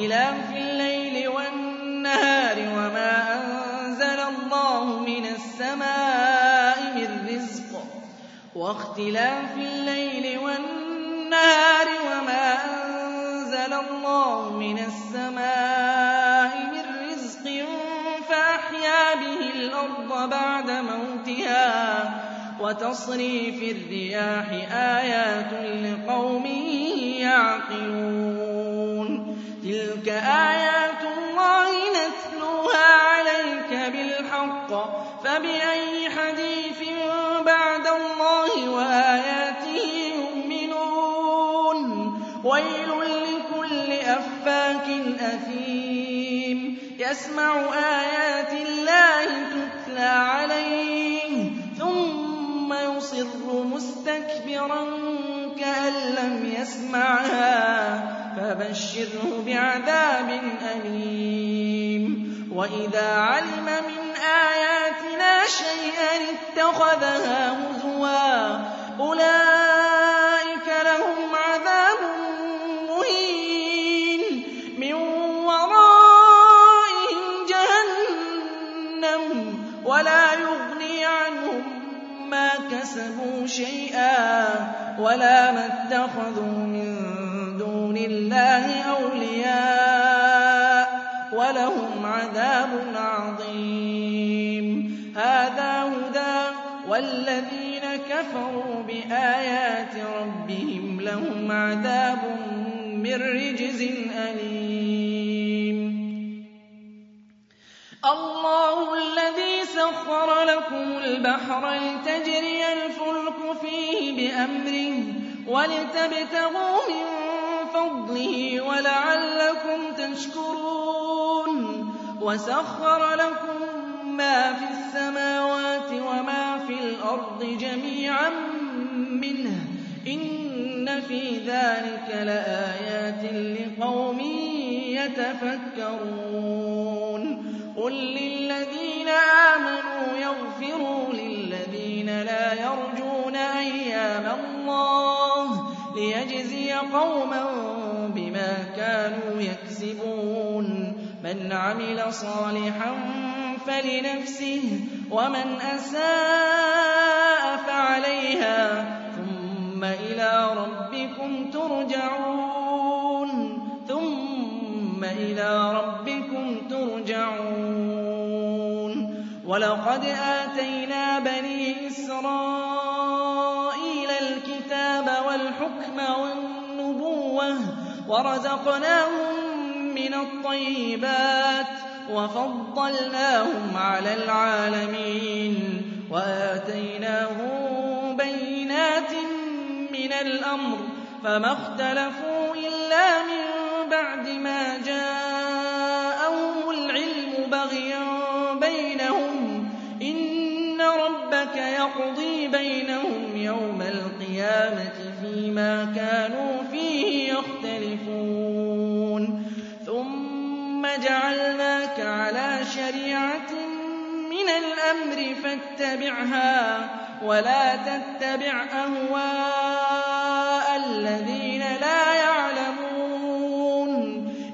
واختلاف الليل والنهار وما أنزل الله من السماء من رزق واختلاف الليل والنهار وما أنزل الله من السماء من رزق فأحيا به الأرض بعد موتها وتصريف الرياح آيات لقوم يعقلون تلك آيات الله نتلوها عليك بالحق. فبأي حديث بعد الله وآياته يؤمنون؟ ويل لكل أفاك أثيم. يسمع آيات الله تتلى عليه ثم يصر مستكبرا كأن لم يسمعها. فبشره بعذاب أليم. وإذا علم من آياتنا شيئا اتخذها هزوا أولئك لهم عذاب مهين. من ورائهم جهنم ولا يغني عنهم ما كسبوا شيئا ولا ما اتخذوا من الله أولياء ولهم عذاب عظيم. هذا هدى والذين كفروا بآيات ربهم لهم عذاب من رجز أليم. الله الذي سخر لكم البحر لتجري الفلك فيه بأمره ولتبتغوا من فضله ولعلكم تشكرون. وسخر لكم ما في السماوات وما في الأرض جميعا منه. إن في ذلك لآيات لقوم يتفكرون. قل للذين آمنوا يغفروا للذين لا يرجون أيام الله ليجزي قوما كانوا يكسبون. من عمل صالحا فلنفسه ومن أساء فعليها ثم إلى ربكم ترجعون. ثم إلى ربكم ترجعون. ولقد آتينا بني إسرائيل الكتاب والحكم والنبوة ورزقناهم من الطيبات وفضلناهم على العالمين وآتيناهم بينات من الأمر فما اختلفوا إلا من بعد ما جاءهم العلم بغيا بينهم إن ربك يقضي بينهم يوم القيامة فيما كانوا فيه يختلفون. ثم جعلناك على شريعة من الأمر فاتبعها ولا تتبع أهواء الذين لا يعلمون.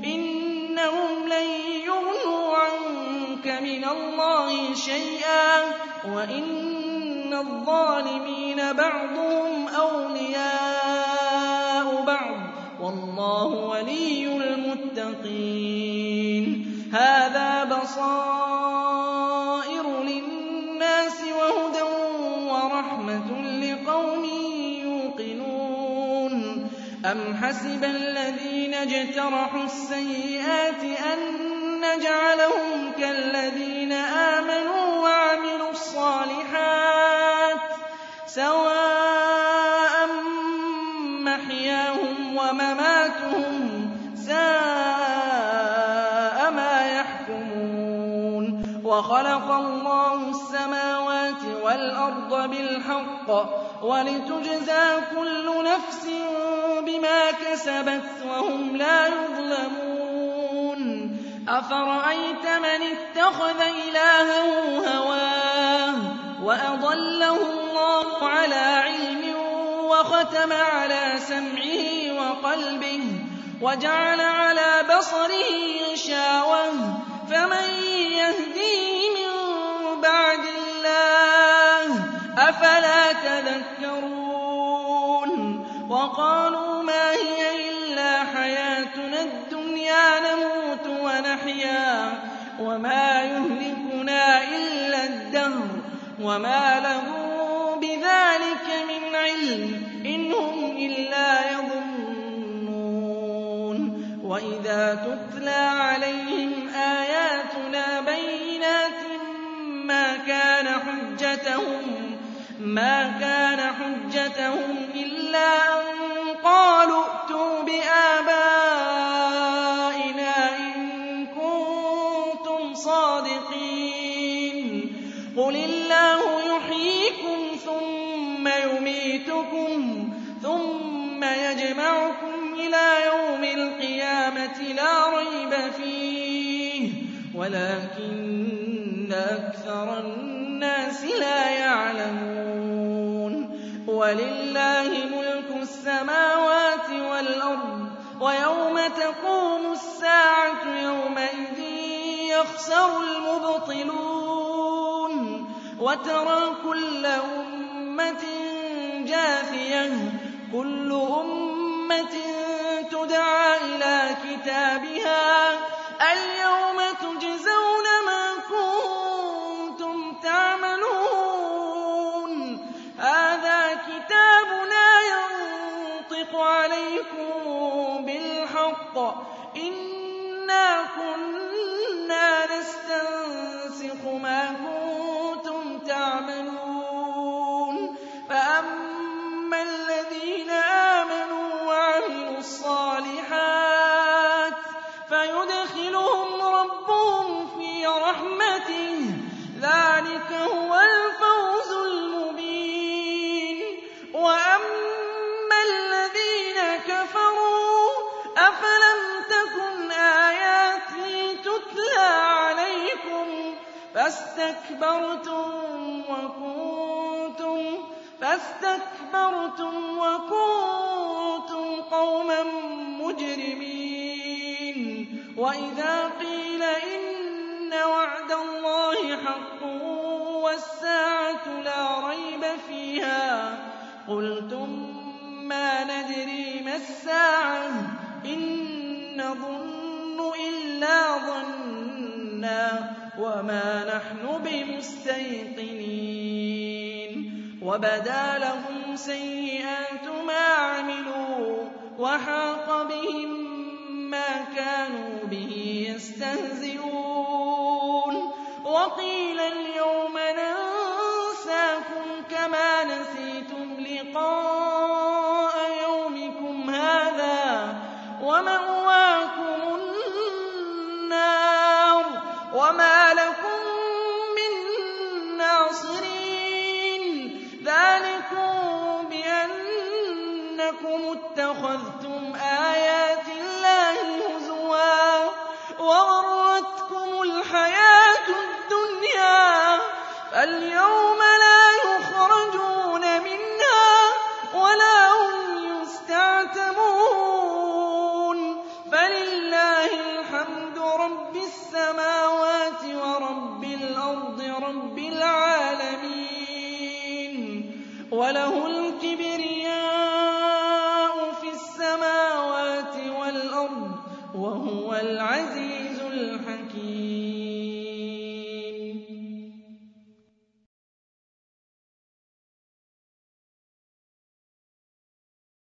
إنهم لن يغنوا عنك من الله شيئا وإن الظالمين بعضهم أولياء بعض والله ولي المتقين هذا بصائر للناس وهدى ورحمة لقوم يوقنون أم حسب الذين اجترحوا السيئات أن نجعلهم كالذين آمنوا وَخَلَقَ اللَّهُ السَّمَاوَاتِ وَالْأَرْضَ بِالْحَقِّ وَلِتُجْزَىٰ كُلُّ نَفْسٍ بِمَا كَسَبَتْ وَهُمْ لَا يُظْلَمُونَ أَفَرَأَيْتَ مَنِ اتَّخَذَ إِلَٰهَهُ هَوَاهُ وَأَضَلَّهُ اللَّهُ عَلَىٰ عِلْمٍ وَخَتَمَ عَلَىٰ سَمْعِهِ وَقَلْبِهِ وَجَعَلَ عَلَىٰ بَصَرِهِ غِشَاوَةً فَمَن يَهْدِيهِ مِن بَعْدِ اللَّهِ ۚ أَفَلَا تَذَكَّرُونَ وَقَالُوا مَا هِيَ إِلَّا حَيَاتُنَا الدُّنْيَا نَمُوتُ وَنَحْيَا وَمَا يُهْلِكُنَا إِلَّا الدَّهْرُ وَمَا لَهُم بِذَٰلِكَ مِنْ عِلْمٍ ۖ إِنْ هُمْ إِلَّا يَظُنُّونَ وَإِذَا تُتْلَىٰ عَلَيْهِمْ آيَاتُنَا بَيِّنَاتٍ مَّا كَانَ حُجَّتَهُمْ إِلَّا أَن قَالُوا ائْتُوا بِآبَائِنَا إِن كُنتُمْ صَادِقِينَ قُلِ اللَّهُ يُحْيِيكُمْ ثُمَّ يُمِيتُكُمْ ثُمَّ يَجْمَعُكُمْ إِلَىٰ يَوْمِ الْقِيَامَةِ لَا رَيْبَ فِيهِ وَلَٰكِنَّ أَكْثَرَ النَّاسِ لَا يَعْلَمُونَ. وَلِلَّهِ مُلْكُ السَّمَاوَاتِ وَالْأَرْضِ ۚ وَيَوْمَ تَقُومُ السَّاعَةُ يَوْمَئِذٍ يَخْسَرُ الْمُبْطِلُونَ. وَتَرَىٰ كُلَّ أُمَّةٍ جَاثِيَةً ۚ كُلُّ أُمَّةٍ تُدْعَىٰ إِلَىٰ كِتَابِهَا. الْيَوْمَ فَاسْتَكْبَرْتُمْ وَكُنتُمْ قَوْمًا مُّجْرِمِينَ وَإِذَا قِيلَ إِنَّ وَعْدَ اللَّهِ حَقٌّ وَالسَّاعَةُ لَا رَيْبَ فِيهَا قُلْتُم مَّا نَدْرِي مَا السَّاعَةُ إِن نَّظُنُّ إِلَّا ظَنًّا وَمَا نَحْنُ بِمُسْتَيْقِنِينَ وَبَدَا لَهُمْ سَيِّئَاتُ مَا عَمِلُوا وَحَاقَ بِهِم مَّا كَانُوا بِهِ يَسْتَهْزِئُونَ وَقِيلَ الْيَوْمَ وَلَهُ الْكِبْرِيَاءُ فِي السَّمَاوَاتِ وَالْأَرْضِ ۖ وَهُوَ الْعَزِيزُ